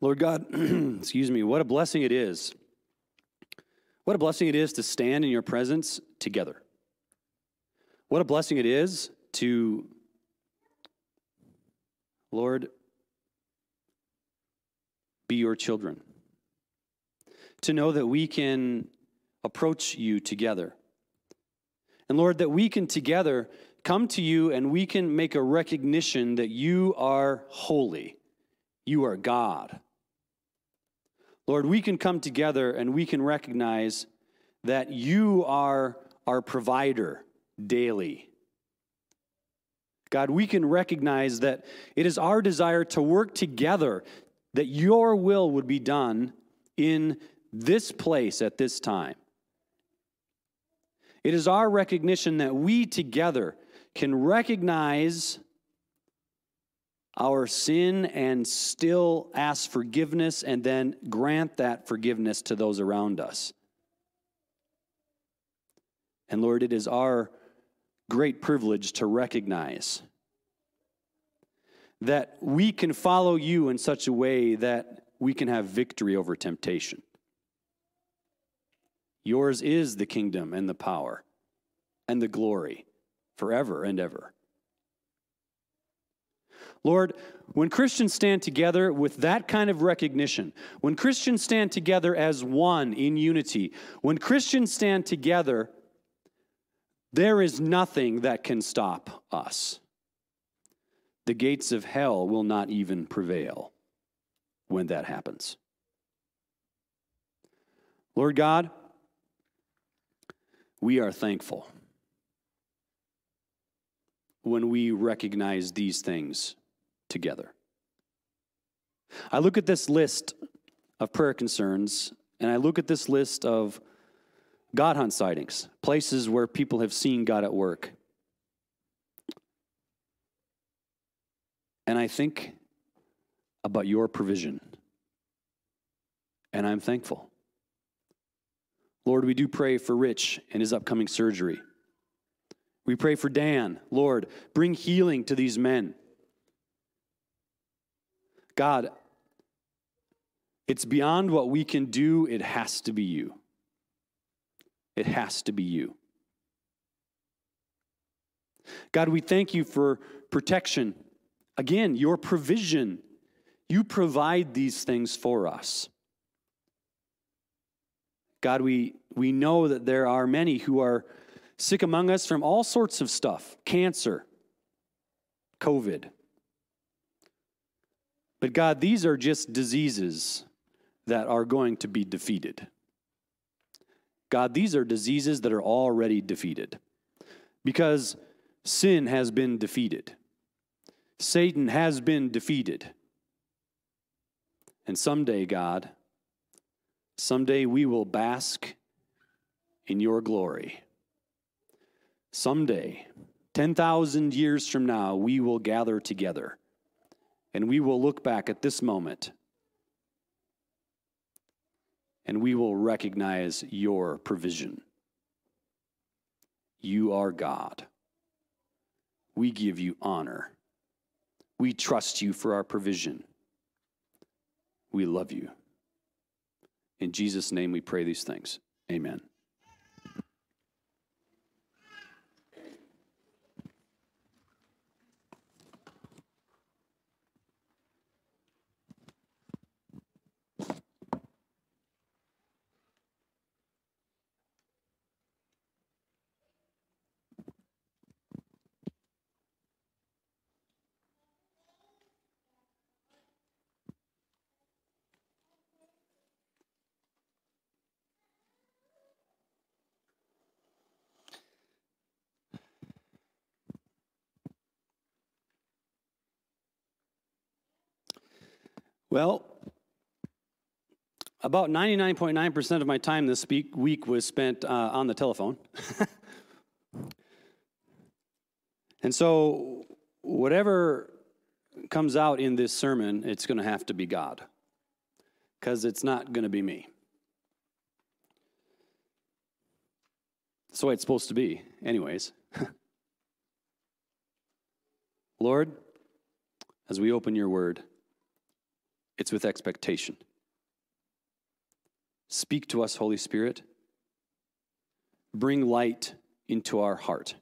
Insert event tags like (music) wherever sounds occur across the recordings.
Lord God, (clears throat) excuse me, what a blessing it is. What a blessing it is to stand in your presence together. What a blessing it is to, Lord, be your children. To know that we can approach you together. And Lord, that we can together come to you and we can make a recognition that you are holy, you are God. Lord, we can come together and we can recognize that you are our provider daily. God, we can recognize that it is our desire to work together that your will would be done in this place at this time. It is our recognition that we together can recognize our sin and still ask forgiveness and then grant that forgiveness to those around us. And Lord, it is our great privilege to recognize that we can follow you in such a way that we can have victory over temptation. Yours is the kingdom and the power and the glory forever and ever. Lord, when Christians stand together with that kind of recognition, when Christians stand together as one in unity, when Christians stand together, there is nothing that can stop us. The gates of hell will not even prevail when that happens. Lord God, we are thankful when we recognize these things together. I look at this list of prayer concerns and I look at this list of God hunt sightings, places where people have seen God at work. And I think about your provision. And I'm thankful. Lord, we do pray for Rich and his upcoming surgery. We pray for Dan. Lord, bring healing to these men. God, it's beyond what we can do. It has to be you. It has to be you. God, we thank you for protection. Again, your provision. You provide these things for us. God, we, we know that there are many who are sick among us from all sorts of stuff cancer, COVID. But God, these are just diseases that are going to be defeated. God, these are diseases that are already defeated because sin has been defeated, Satan has been defeated. And someday, God, Someday we will bask in your glory. Someday, 10,000 years from now, we will gather together and we will look back at this moment and we will recognize your provision. You are God. We give you honor. We trust you for our provision. We love you. In Jesus' name we pray these things. Amen. Well, about 99.9% of my time this week was spent uh, on the telephone. (laughs) and so, whatever comes out in this sermon, it's going to have to be God, because it's not going to be me. That's the way it's supposed to be, anyways. (laughs) Lord, as we open your word, it's with expectation. Speak to us, Holy Spirit. Bring light into our heart.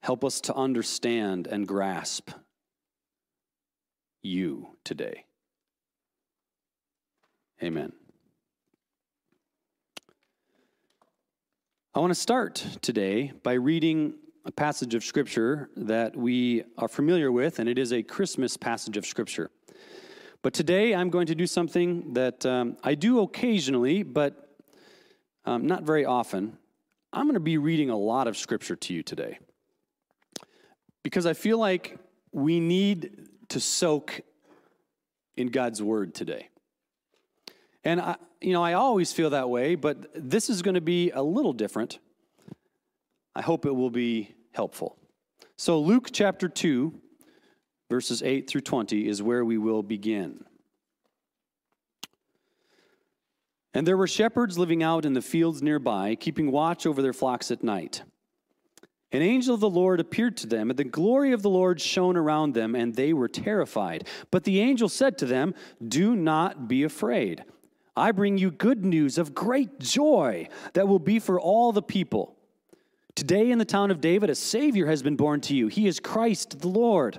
Help us to understand and grasp you today. Amen. I want to start today by reading a passage of Scripture that we are familiar with, and it is a Christmas passage of Scripture. But today I'm going to do something that um, I do occasionally, but um, not very often. I'm going to be reading a lot of Scripture to you today because I feel like we need to soak in God's Word today. And I, you know, I always feel that way, but this is going to be a little different. I hope it will be helpful. So, Luke chapter 2, verses 8 through 20 is where we will begin. And there were shepherds living out in the fields nearby, keeping watch over their flocks at night. An angel of the Lord appeared to them, and the glory of the Lord shone around them, and they were terrified. But the angel said to them, Do not be afraid. I bring you good news of great joy that will be for all the people. Today in the town of David, a Savior has been born to you. He is Christ the Lord.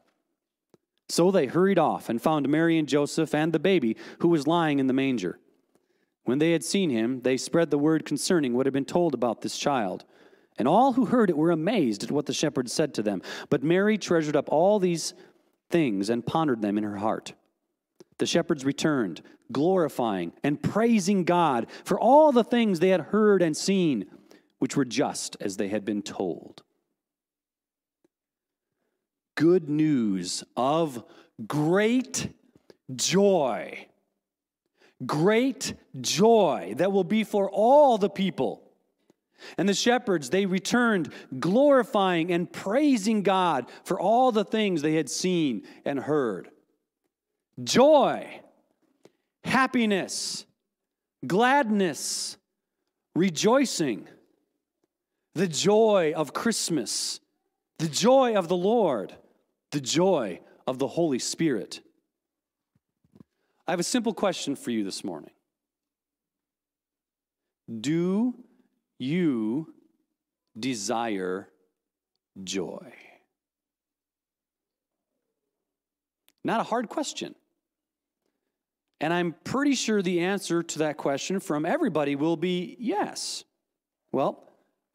So they hurried off and found Mary and Joseph and the baby who was lying in the manger. When they had seen him, they spread the word concerning what had been told about this child. And all who heard it were amazed at what the shepherds said to them. But Mary treasured up all these things and pondered them in her heart. The shepherds returned, glorifying and praising God for all the things they had heard and seen, which were just as they had been told. Good news of great joy. Great joy that will be for all the people. And the shepherds, they returned glorifying and praising God for all the things they had seen and heard. Joy, happiness, gladness, rejoicing, the joy of Christmas, the joy of the Lord, the joy of the Holy Spirit. I have a simple question for you this morning. Do you desire joy? Not a hard question. And I'm pretty sure the answer to that question from everybody will be yes. Well,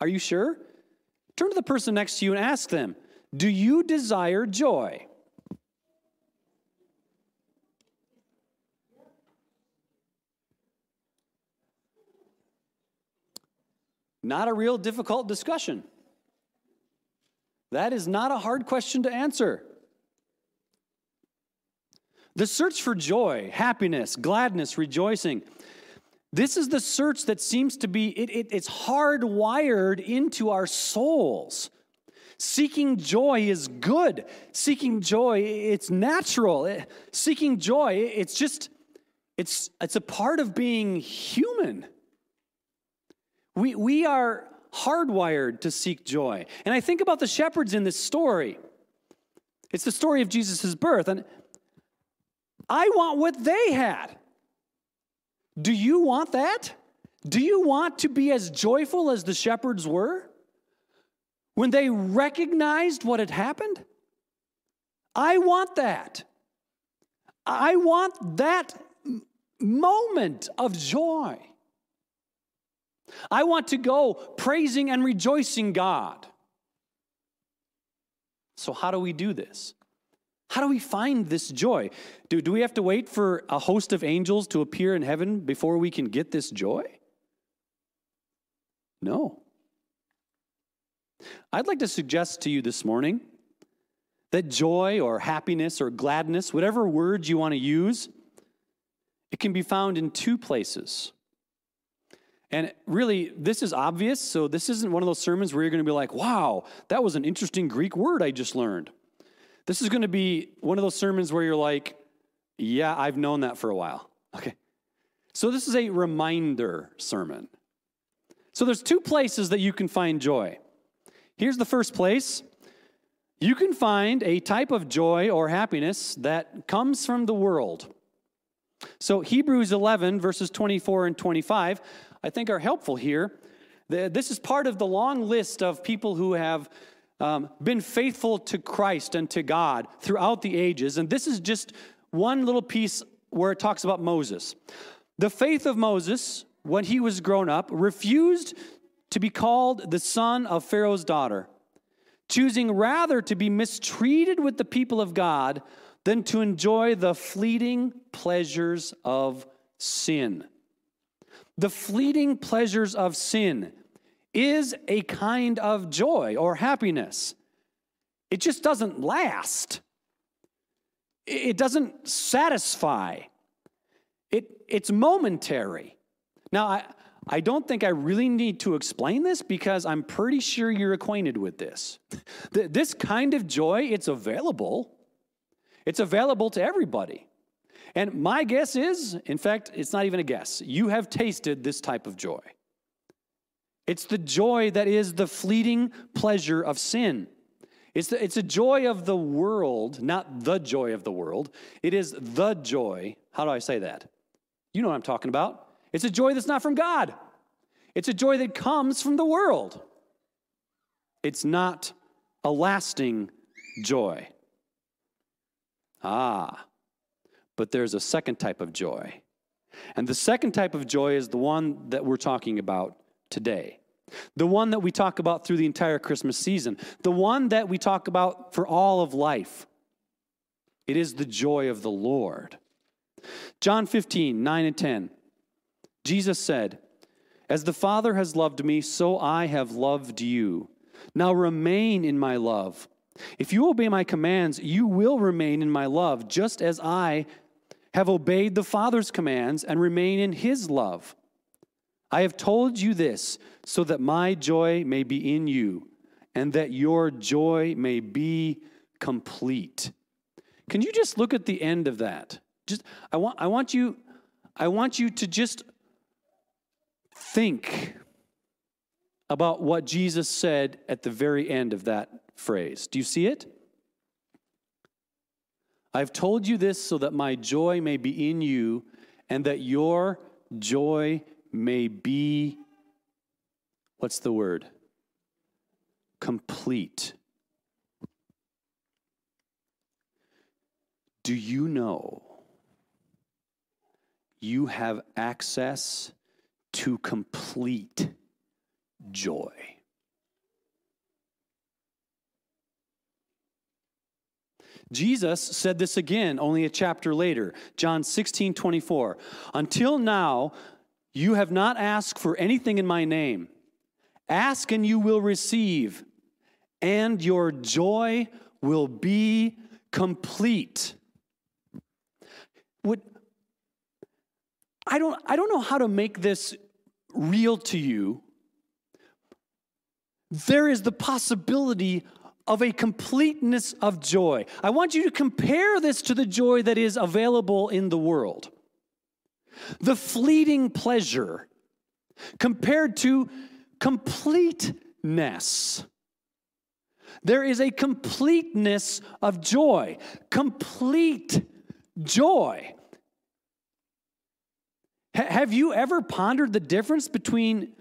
are you sure? Turn to the person next to you and ask them, Do you desire joy? Not a real difficult discussion. That is not a hard question to answer. The search for joy, happiness, gladness, rejoicing. This is the search that seems to be, it, it, it's hardwired into our souls. Seeking joy is good. Seeking joy, it's natural. Eh, seeking joy, it's just, it's, it's a part of being human. We, we are hardwired to seek joy. And I think about the shepherds in this story. It's the story of Jesus' birth. And I want what they had. Do you want that? Do you want to be as joyful as the shepherds were when they recognized what had happened? I want that. I want that moment of joy. I want to go praising and rejoicing God. So, how do we do this? How do we find this joy? Do, do we have to wait for a host of angels to appear in heaven before we can get this joy? No. I'd like to suggest to you this morning that joy or happiness or gladness, whatever words you want to use, it can be found in two places. And really, this is obvious. So, this isn't one of those sermons where you're going to be like, wow, that was an interesting Greek word I just learned. This is going to be one of those sermons where you're like, yeah, I've known that for a while. Okay. So, this is a reminder sermon. So, there's two places that you can find joy. Here's the first place you can find a type of joy or happiness that comes from the world. So, Hebrews 11, verses 24 and 25, I think are helpful here. This is part of the long list of people who have um, been faithful to Christ and to God throughout the ages. And this is just one little piece where it talks about Moses. The faith of Moses, when he was grown up, refused to be called the son of Pharaoh's daughter, choosing rather to be mistreated with the people of God than to enjoy the fleeting pleasures of sin. The fleeting pleasures of sin is a kind of joy or happiness. It just doesn't last. It doesn't satisfy. It, it's momentary. Now, I, I don't think I really need to explain this because I'm pretty sure you're acquainted with this. This kind of joy, it's available. It's available to everybody. And my guess is, in fact, it's not even a guess, you have tasted this type of joy. It's the joy that is the fleeting pleasure of sin. It's, the, it's a joy of the world, not the joy of the world. It is the joy. How do I say that? You know what I'm talking about. It's a joy that's not from God, it's a joy that comes from the world. It's not a lasting joy. Ah, but there's a second type of joy. And the second type of joy is the one that we're talking about today. The one that we talk about through the entire Christmas season. The one that we talk about for all of life. It is the joy of the Lord. John 15, 9 and 10. Jesus said, As the Father has loved me, so I have loved you. Now remain in my love. If you obey my commands, you will remain in my love, just as I have obeyed the Father's commands and remain in his love. I have told you this so that my joy may be in you and that your joy may be complete. Can you just look at the end of that? Just I want I want you I want you to just think about what Jesus said at the very end of that phrase. Do you see it? I've told you this so that my joy may be in you and that your joy may be, what's the word? Complete. Do you know you have access to complete joy? Jesus said this again only a chapter later, John 16 24. Until now, you have not asked for anything in my name. Ask and you will receive, and your joy will be complete. Would, I, don't, I don't know how to make this real to you. There is the possibility of a completeness of joy. I want you to compare this to the joy that is available in the world the fleeting pleasure compared to completeness. There is a completeness of joy, complete joy. Have you ever pondered the difference between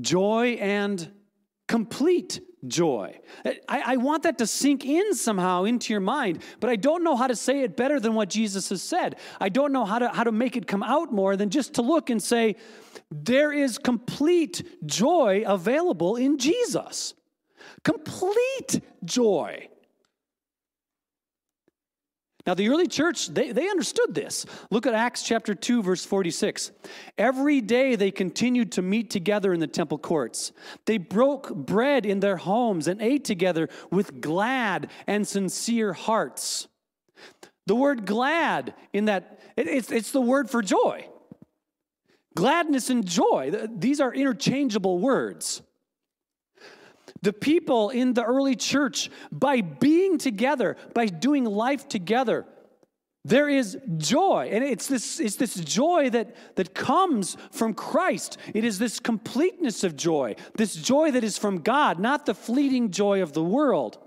joy and complete joy. I, I, want that to sink in somehow into your mind, but I don't know how to say it better than what Jesus has said. I don't know how to, how to make it come out more than just to look and say, there is complete joy available in Jesus. Complete joy. Now, the early church, they, they understood this. Look at Acts chapter 2, verse 46. Every day they continued to meet together in the temple courts. They broke bread in their homes and ate together with glad and sincere hearts. The word glad in that, it, it's, it's the word for joy. Gladness and joy, these are interchangeable words. The people in the early church, by being together, by doing life together, there is joy. And it's this, it's this joy that, that comes from Christ. It is this completeness of joy, this joy that is from God, not the fleeting joy of the world.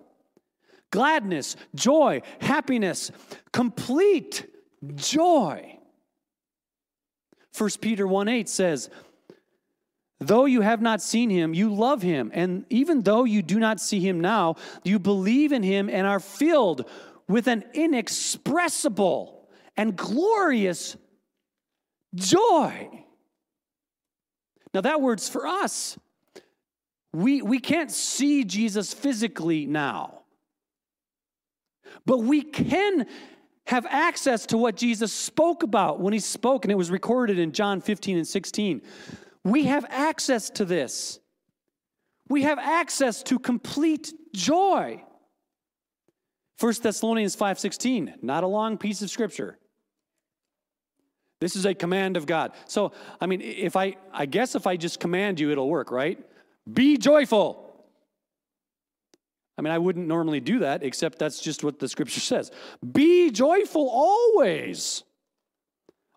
Gladness, joy, happiness, complete joy. 1 Peter 1 8 says, Though you have not seen him, you love him. And even though you do not see him now, you believe in him and are filled with an inexpressible and glorious joy. Now, that word's for us. We, we can't see Jesus physically now, but we can have access to what Jesus spoke about when he spoke, and it was recorded in John 15 and 16. We have access to this. We have access to complete joy. 1 Thessalonians 5:16, not a long piece of scripture. This is a command of God. So, I mean, if I I guess if I just command you it'll work, right? Be joyful. I mean, I wouldn't normally do that except that's just what the scripture says. Be joyful always.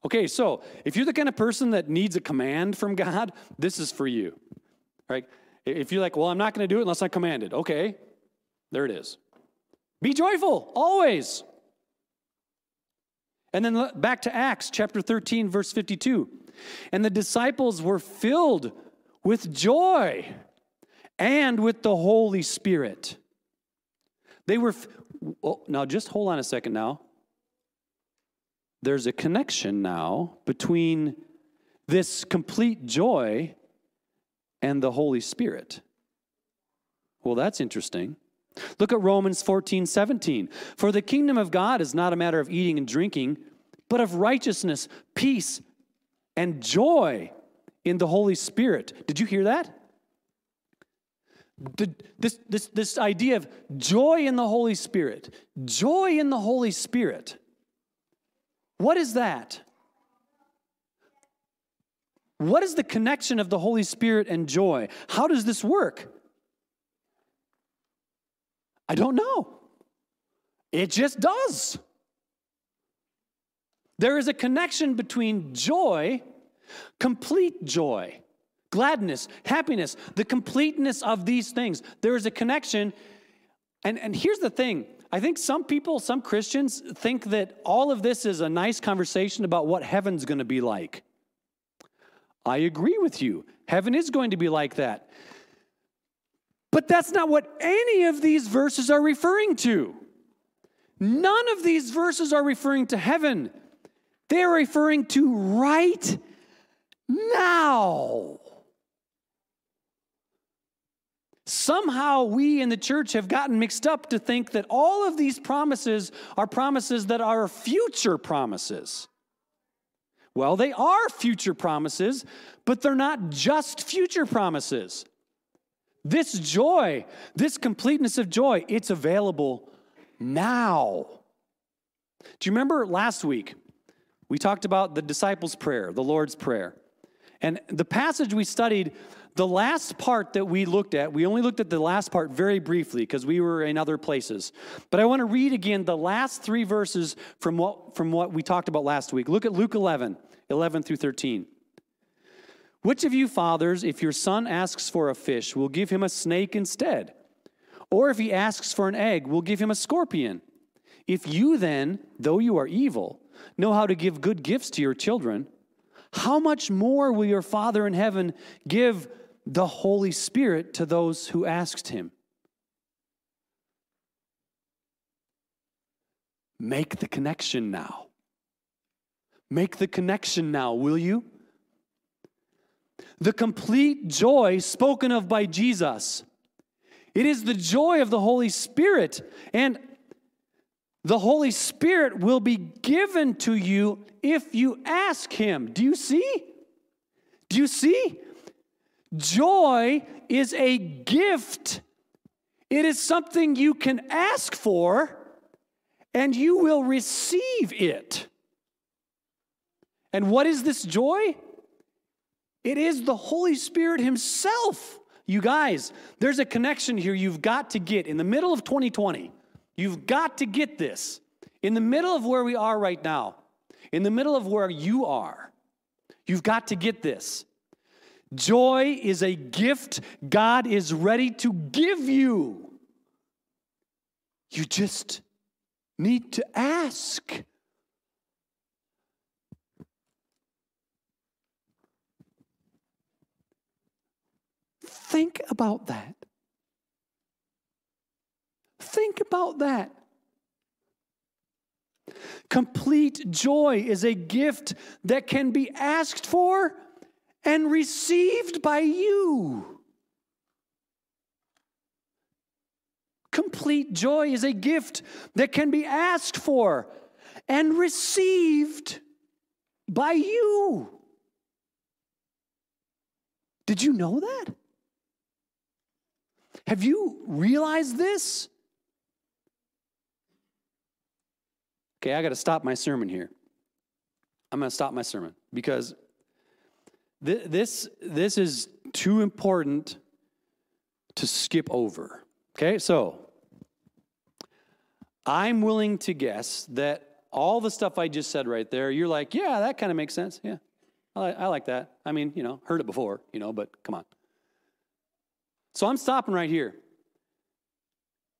Okay, so if you're the kind of person that needs a command from (laughs) God, this is for you. Right? If you're like, well, I'm not going to do it unless I command it. Okay, there it is. Be joyful always. And then back to Acts chapter 13, verse 52. And the disciples were filled with joy and with the Holy Spirit. They were, oh, now just hold on a second now there's a connection now between this complete joy and the Holy Spirit. Well, that's interesting. Look at Romans 14, 17. For the kingdom of God is not a matter of eating and drinking, but of righteousness, peace, and joy in the Holy Spirit. Did you hear that? This, this, this idea of joy in the Holy Spirit, joy in the Holy Spirit. What is that? What is the connection of the Holy Spirit and joy? How does this work? I don't know. It just does. There is a connection between joy, complete joy, gladness, happiness, the completeness of these things. There is a connection. And, and here's the thing I think some people, some Christians, think that all of this is a nice conversation about what heaven's going to be like. I agree with you. Heaven is going to be like that. But that's not what any of these verses are referring to. None of these verses are referring to heaven. They're referring to right now. Somehow we in the church have gotten mixed up to think that all of these promises are promises that are future promises. Well, they are future promises, but they're not just future promises. This joy, this completeness of joy, it's available now. Do you remember last week we talked about the disciples' prayer, the Lord's Prayer? And the passage we studied the last part that we looked at, we only looked at the last part very briefly because we were in other places. But I want to read again the last three verses from what, from what we talked about last week. Look at Luke 11, 11 through 13. Which of you fathers, if your son asks for a fish, will give him a snake instead? Or if he asks for an egg, will give him a scorpion? If you then, though you are evil, know how to give good gifts to your children, how much more will your Father in heaven give the Holy Spirit to those who asked him. Make the connection now. Make the connection now, will you? The complete joy spoken of by Jesus. It is the joy of the Holy Spirit. And the Holy Spirit will be given to you if you ask Him. Do you see? Do you see? Joy is a gift, it is something you can ask for, and you will receive it. And what is this joy? It is the Holy Spirit Himself. You guys, there's a connection here you've got to get in the middle of 2020. You've got to get this. In the middle of where we are right now, in the middle of where you are, you've got to get this. Joy is a gift God is ready to give you. You just need to ask. Think about that. Think about that. Complete joy is a gift that can be asked for and received by you. Complete joy is a gift that can be asked for and received by you. Did you know that? Have you realized this? Okay, I got to stop my sermon here. I'm going to stop my sermon because th- this, this is too important to skip over. Okay, so I'm willing to guess that all the stuff I just said right there, you're like, yeah, that kind of makes sense. Yeah, I, I like that. I mean, you know, heard it before, you know, but come on. So I'm stopping right here.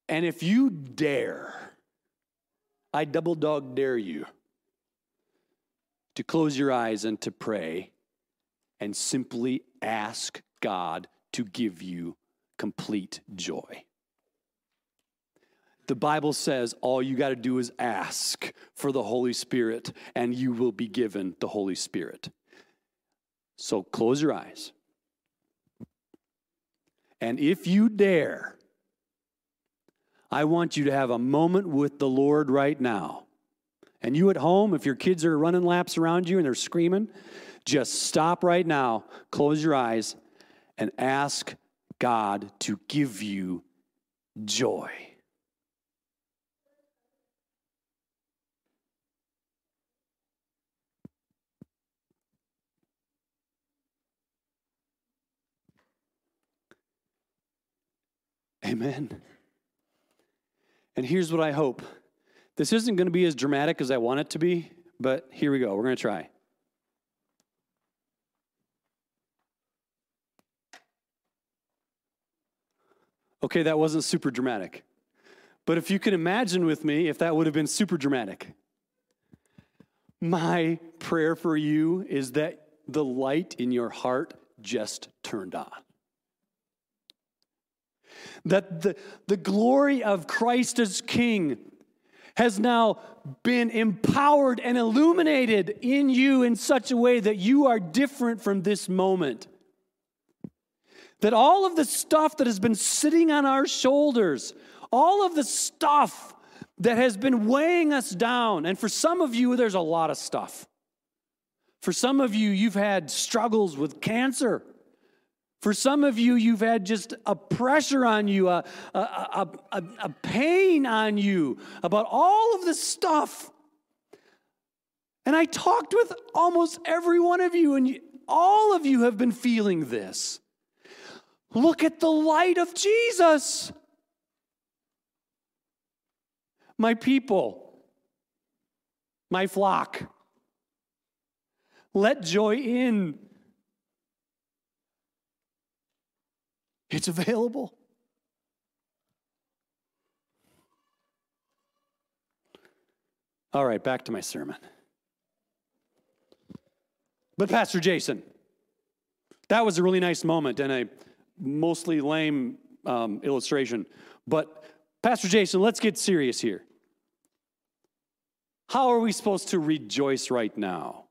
And if you dare, I double dog dare you to close your eyes and to pray and simply ask God to give you complete joy. The Bible says all you got to do is ask for the Holy Spirit and you will be given the Holy Spirit. So close your eyes. And if you dare, I want you to have a moment with the Lord right now. And you at home, if your kids are running laps around you and they're screaming, just stop right now, close your eyes, and ask God to give you joy. Amen. And here's what I hope this isn't going to be as dramatic as I want it to be, but here we go. We're going to try. Okay, that wasn't super dramatic. But if you can imagine with me, if that would have been super dramatic, my prayer for you is that the light in your heart just turned on that the, the glory of Christ as King has now been empowered and illuminated in you in such a way that you are different from this moment. That all of the stuff that has been sitting on our shoulders, all of the stuff that has been weighing us down, and for some of you, there's a lot of stuff. For some of you, you've had struggles with cancer. For some of you, you've had just a pressure on you, a, a, a, a, pain on you about all of this stuff. And I talked with almost every one of you, and all of you have been feeling this. Look at the light of Jesus. My people, my flock, let joy in It's available. All right, back to my sermon. But, Pastor Jason, that was a really nice moment and a mostly lame um, illustration. But, Pastor Jason, let's get serious here. How are we supposed to rejoice right now?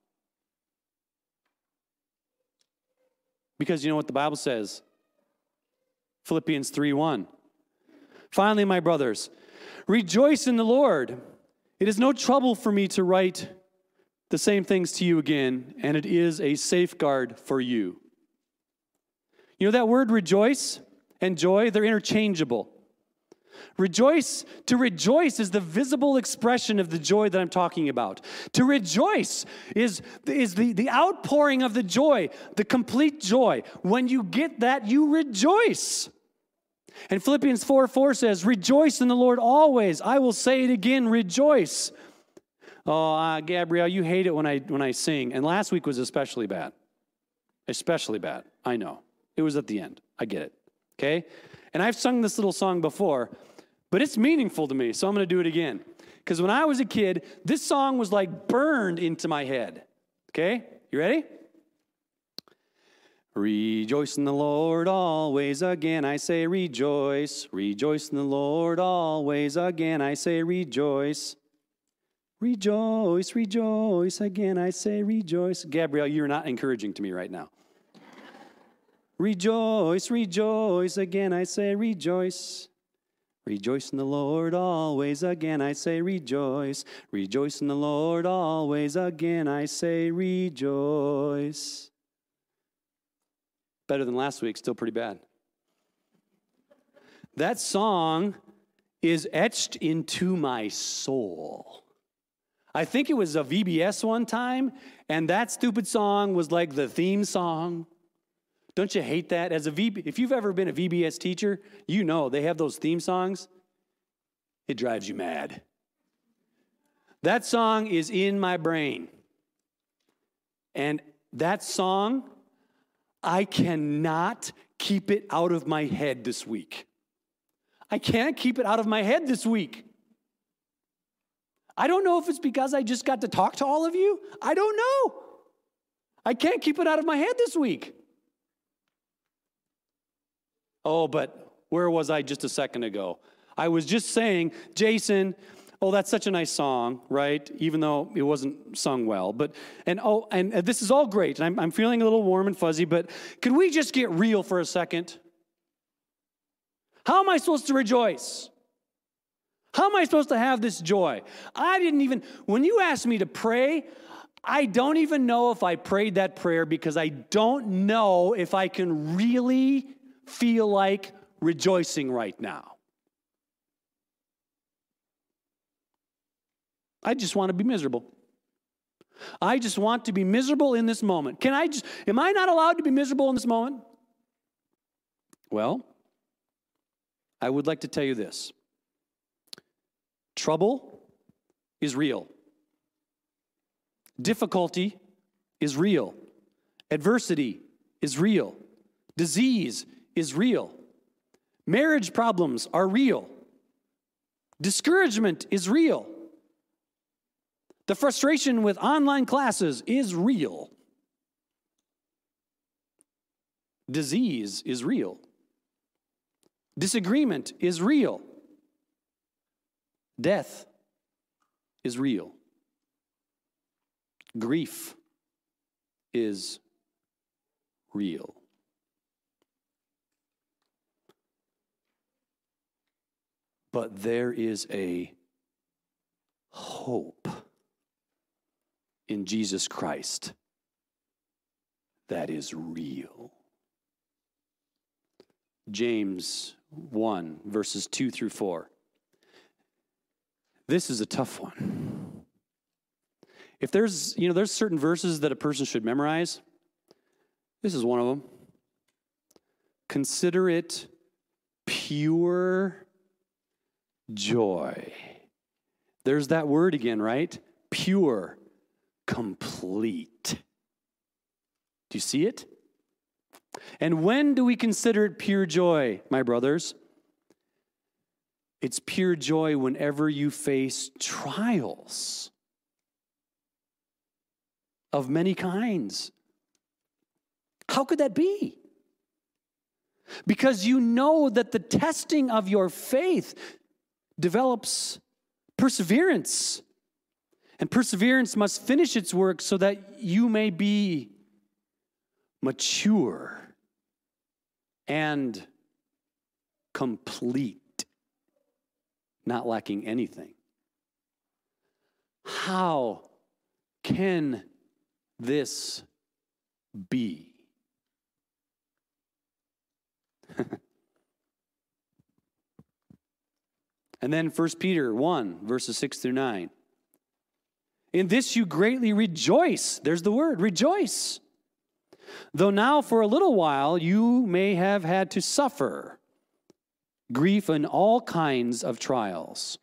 Because you know what the Bible says Philippians 3 1. Finally, my brothers, rejoice in the Lord. It is no trouble for me to write the same things to you again, and it is a safeguard for you. You know that word rejoice and joy, they're interchangeable. Rejoice, to rejoice is the visible expression of the joy that I'm talking about. To rejoice is, is the, the outpouring of the joy, the complete joy. When you get that, you rejoice. And Philippians 4 4 says, Rejoice in the Lord always. I will say it again, rejoice. Oh, uh, Gabrielle, you hate it when I, when I sing. And last week was especially bad. Especially bad. I know. It was at the end. I get it. Okay? And I've sung this little song before, but it's meaningful to me, so I'm going to do it again. Because when I was a kid, this song was like burned into my head. Okay? You ready? Rejoice in the Lord always again, I say rejoice. Rejoice in the Lord always again, I say rejoice. Rejoice, rejoice again, I say rejoice. Gabrielle, you're not encouraging to me right now. Rejoice, rejoice again, I say rejoice. Rejoice in the Lord always again, I say rejoice. Rejoice in the Lord always again, I say rejoice. Better than last week, still pretty bad. That song is etched into my soul. I think it was a VBS one time, and that stupid song was like the theme song. Don't you hate that? As a VB, if you've ever been a VBS teacher, you know they have those theme songs. It drives you mad. That song is in my brain. And that song, I cannot keep it out of my head this week. I can't keep it out of my head this week. I don't know if it's because I just got to talk to all of you. I don't know. I can't keep it out of my head this week. Oh, but where was I just a second ago? I was just saying, Jason, oh, that's such a nice song, right? Even though it wasn't sung well. But, and oh, and this is all great. And I'm, I'm feeling a little warm and fuzzy, but could we just get real for a second? How am I supposed to rejoice? How am I supposed to have this joy? I didn't even, when you asked me to pray, I don't even know if I prayed that prayer because I don't know if I can really feel like rejoicing right now. I just want to be miserable. I just want to be miserable in this moment. Can I just, am I not allowed to be miserable in this moment? Well, I would like to tell you this trouble is real, difficulty is real, adversity is real, disease is real. Marriage problems are real. Discouragement is real. The frustration with online classes is real. Disease is real. Disagreement is real. Death is real. Grief is real. But there is a hope in Jesus Christ that is real. James 1, verses 2 through 4. This is a tough one. If there's, you know, there's certain verses that a person should memorize, this is one of them. Consider it pure joy. There's that word again, right? Pure, complete. Do you see it? And when do we consider it pure joy, my brothers? It's pure joy whenever you face trials of many kinds. How could that be? Because you know that the testing of your faith develops perseverance. And perseverance must finish its work so that you may be mature and complete, not lacking anything. How can this be? (laughs) And then 1 Peter 1, verses 6 through 9. In this you greatly rejoice. There's the word, rejoice. Though now for a little while you may have had to suffer grief and all kinds of trials.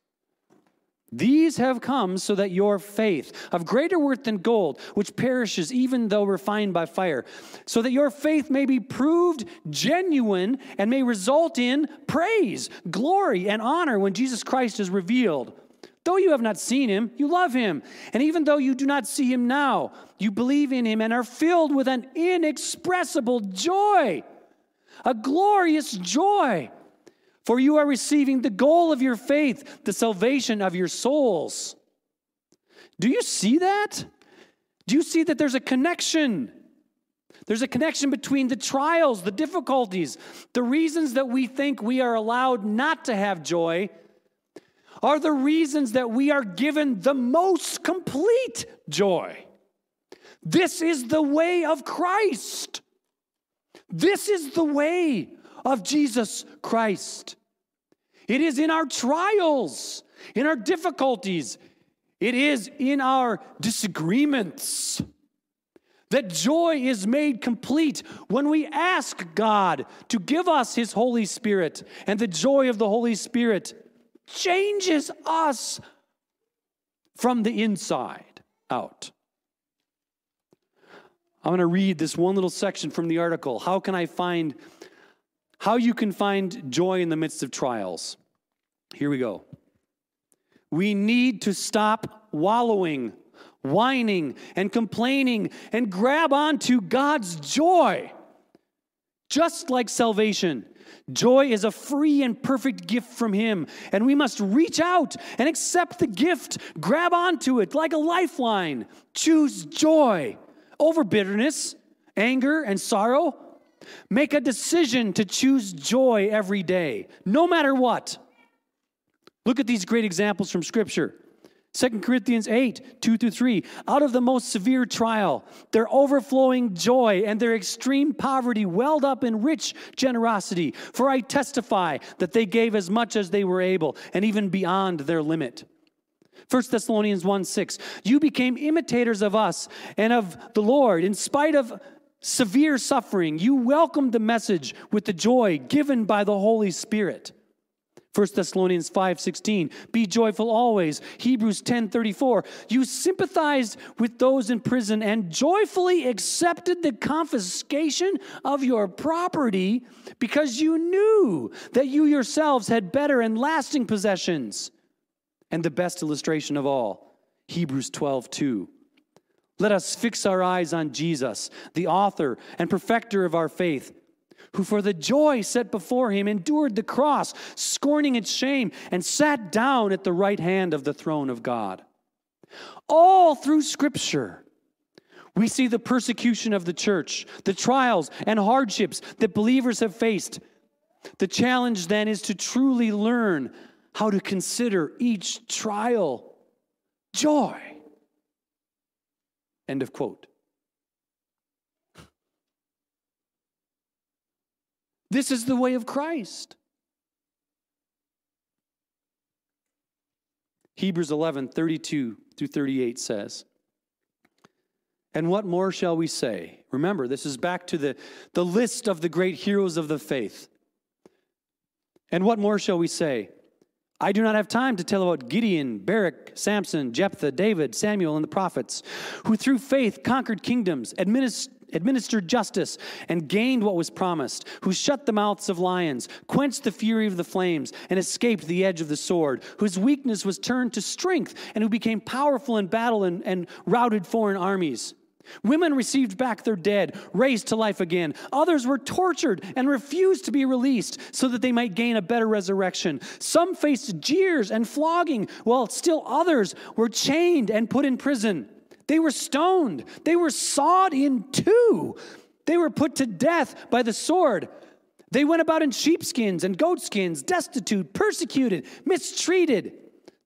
These have come so that your faith, of greater worth than gold, which perishes even though refined by fire, so that your faith may be proved genuine and may result in praise, glory, and honor when Jesus Christ is revealed. Though you have not seen him, you love him. And even though you do not see him now, you believe in him and are filled with an inexpressible joy, a glorious joy for you are receiving the goal of your faith, the salvation of your souls. Do you see that? Do you see that there's a connection? There's a connection between the trials, the difficulties, the reasons that we think we are allowed not to have joy are the reasons that we are given the most complete joy. This is the way of Christ. This is the way of Jesus Christ. It is in our trials, in our difficulties, it is in our disagreements that joy is made complete when we ask God to give us His Holy Spirit. And the joy of the Holy Spirit changes us from the inside out. I'm going to read this one little section from the article. How can I find how you can find joy in the midst of trials. Here we go. We need to stop wallowing, whining, and complaining and grab onto God's joy. Just like salvation, joy is a free and perfect gift from Him, and we must reach out and accept the gift, grab onto it like a lifeline. Choose joy over bitterness, anger, and sorrow Make a decision to choose joy every day, no matter what. Look at these great examples from Scripture. 2 Corinthians 8, 2 through 3. Out of the most severe trial, their overflowing joy and their extreme poverty welled up in rich generosity. For I testify that they gave as much as they were able, and even beyond their limit. 1 Thessalonians 1 6. You became imitators of us and of the Lord, in spite of severe suffering, you welcomed the message with the joy given by the Holy Spirit. 1 Thessalonians 5:16 Be joyful always. Hebrews 10:34 You sympathized with those in prison and joyfully accepted the confiscation of your property because you knew that you yourselves had better and lasting possessions. And the best illustration of all, Hebrews 12:2 let us fix our eyes on Jesus, the author and perfecter of our faith, who for the joy set before him endured the cross, scorning its shame, and sat down at the right hand of the throne of God. All through Scripture, we see the persecution of the church, the trials and hardships that believers have faced. The challenge then is to truly learn how to consider each trial joy. End of quote. This is the way of Christ. Hebrews 11, 32 through 38 says, And what more shall we say? Remember, this is back to the, the list of the great heroes of the faith. And what more shall we say? I do not have time to tell about Gideon, Barak, Samson, Jephthah, David, Samuel, and the prophets, who through faith conquered kingdoms, administered justice, and gained what was promised, who shut the mouths of lions, quenched the fury of the flames, and escaped the edge of the sword, whose weakness was turned to strength, and who became powerful in battle and, and routed foreign armies. Women received back their dead, raised to life again. Others were tortured and refused to be released so that they might gain a better resurrection. Some faced jeers and flogging, while still others were chained and put in prison. They were stoned, they were sawed in two, they were put to death by the sword. They went about in sheepskins and goatskins, destitute, persecuted, mistreated.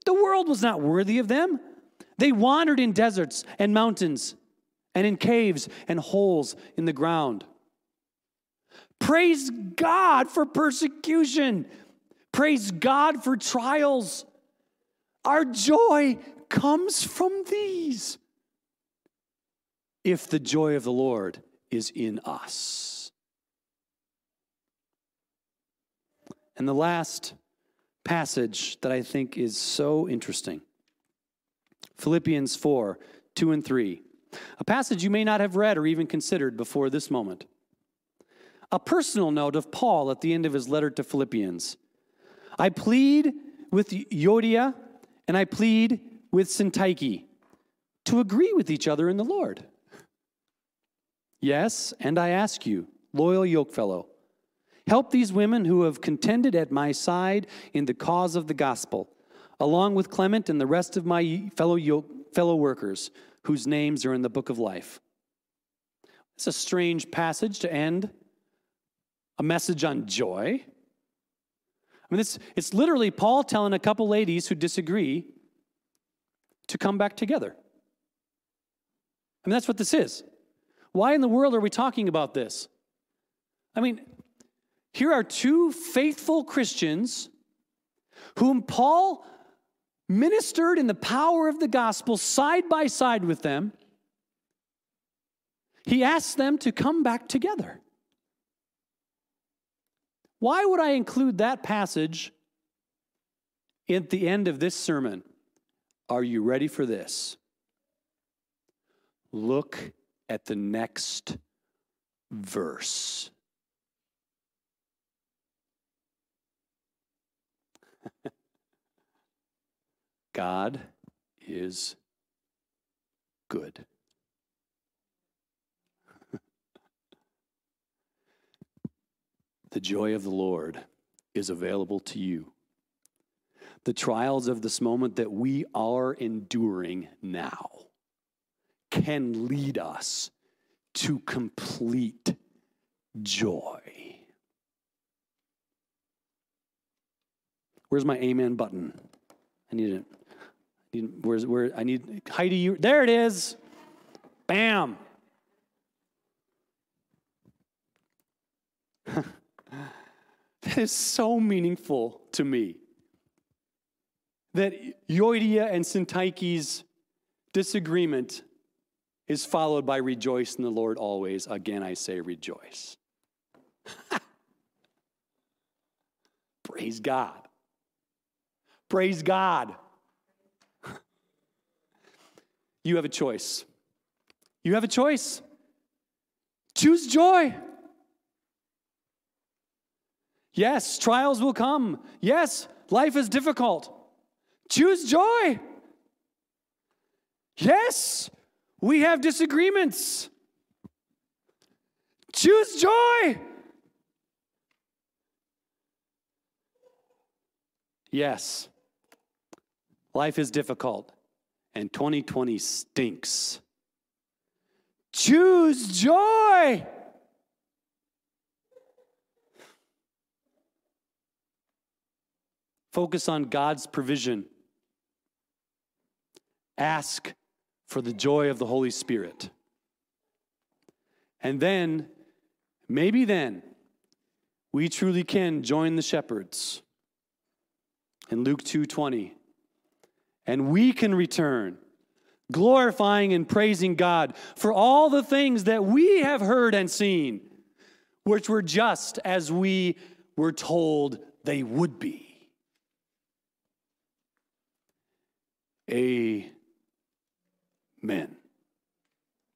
The world was not worthy of them. They wandered in deserts and mountains and in caves and holes in the ground. Praise God for persecution. Praise God for trials. Our joy comes from these. If the joy of the Lord is in us. And the last passage that I think is so interesting Philippians 4 2 and 3. A passage you may not have read or even considered before this moment. A personal note of Paul at the end of his letter to Philippians. I plead with Euodia and I plead with Syntyche to agree with each other in the Lord. Yes, and I ask you, loyal yokefellow, help these women who have contended at my side in the cause of the gospel, along with Clement and the rest of my fellow yoke, fellow workers whose names are in the book of life. It's a strange passage to end a message on joy. I mean, it's, it's literally Paul telling a couple ladies who disagree to come back together. I mean, that's what this is. Why in the world are we talking about this? I mean, here are two faithful Christians whom Paul ministered in the power of the gospel side by side with them. He asks them to come back together. Why would I include that passage at the end of this sermon? Are you ready for this? Look at the next verse. God is good. (laughs) the joy of the Lord is available to you. The trials of this moment that we are enduring now can lead us to complete joy. Where's my amen button? I need it. Where's where I need Heidi you there it is. Bam. (laughs) that is so meaningful to me. That Euodia and Syntyche's disagreement is followed by rejoice in the Lord always. Again, I say rejoice. (laughs) Praise God. Praise God. You have a choice. You have a choice. Choose joy. Yes, trials will come. Yes, life is difficult. Choose joy. Yes, we have disagreements. Choose joy. Yes, life is difficult and 2020 stinks. Choose joy. Focus on God's provision. Ask for the joy of the Holy Spirit. And then, maybe then, we truly can join the shepherds in Luke 2:20. And we can return glorifying and praising God for all the things that we have heard and seen, which were just as we were told they would be. Amen.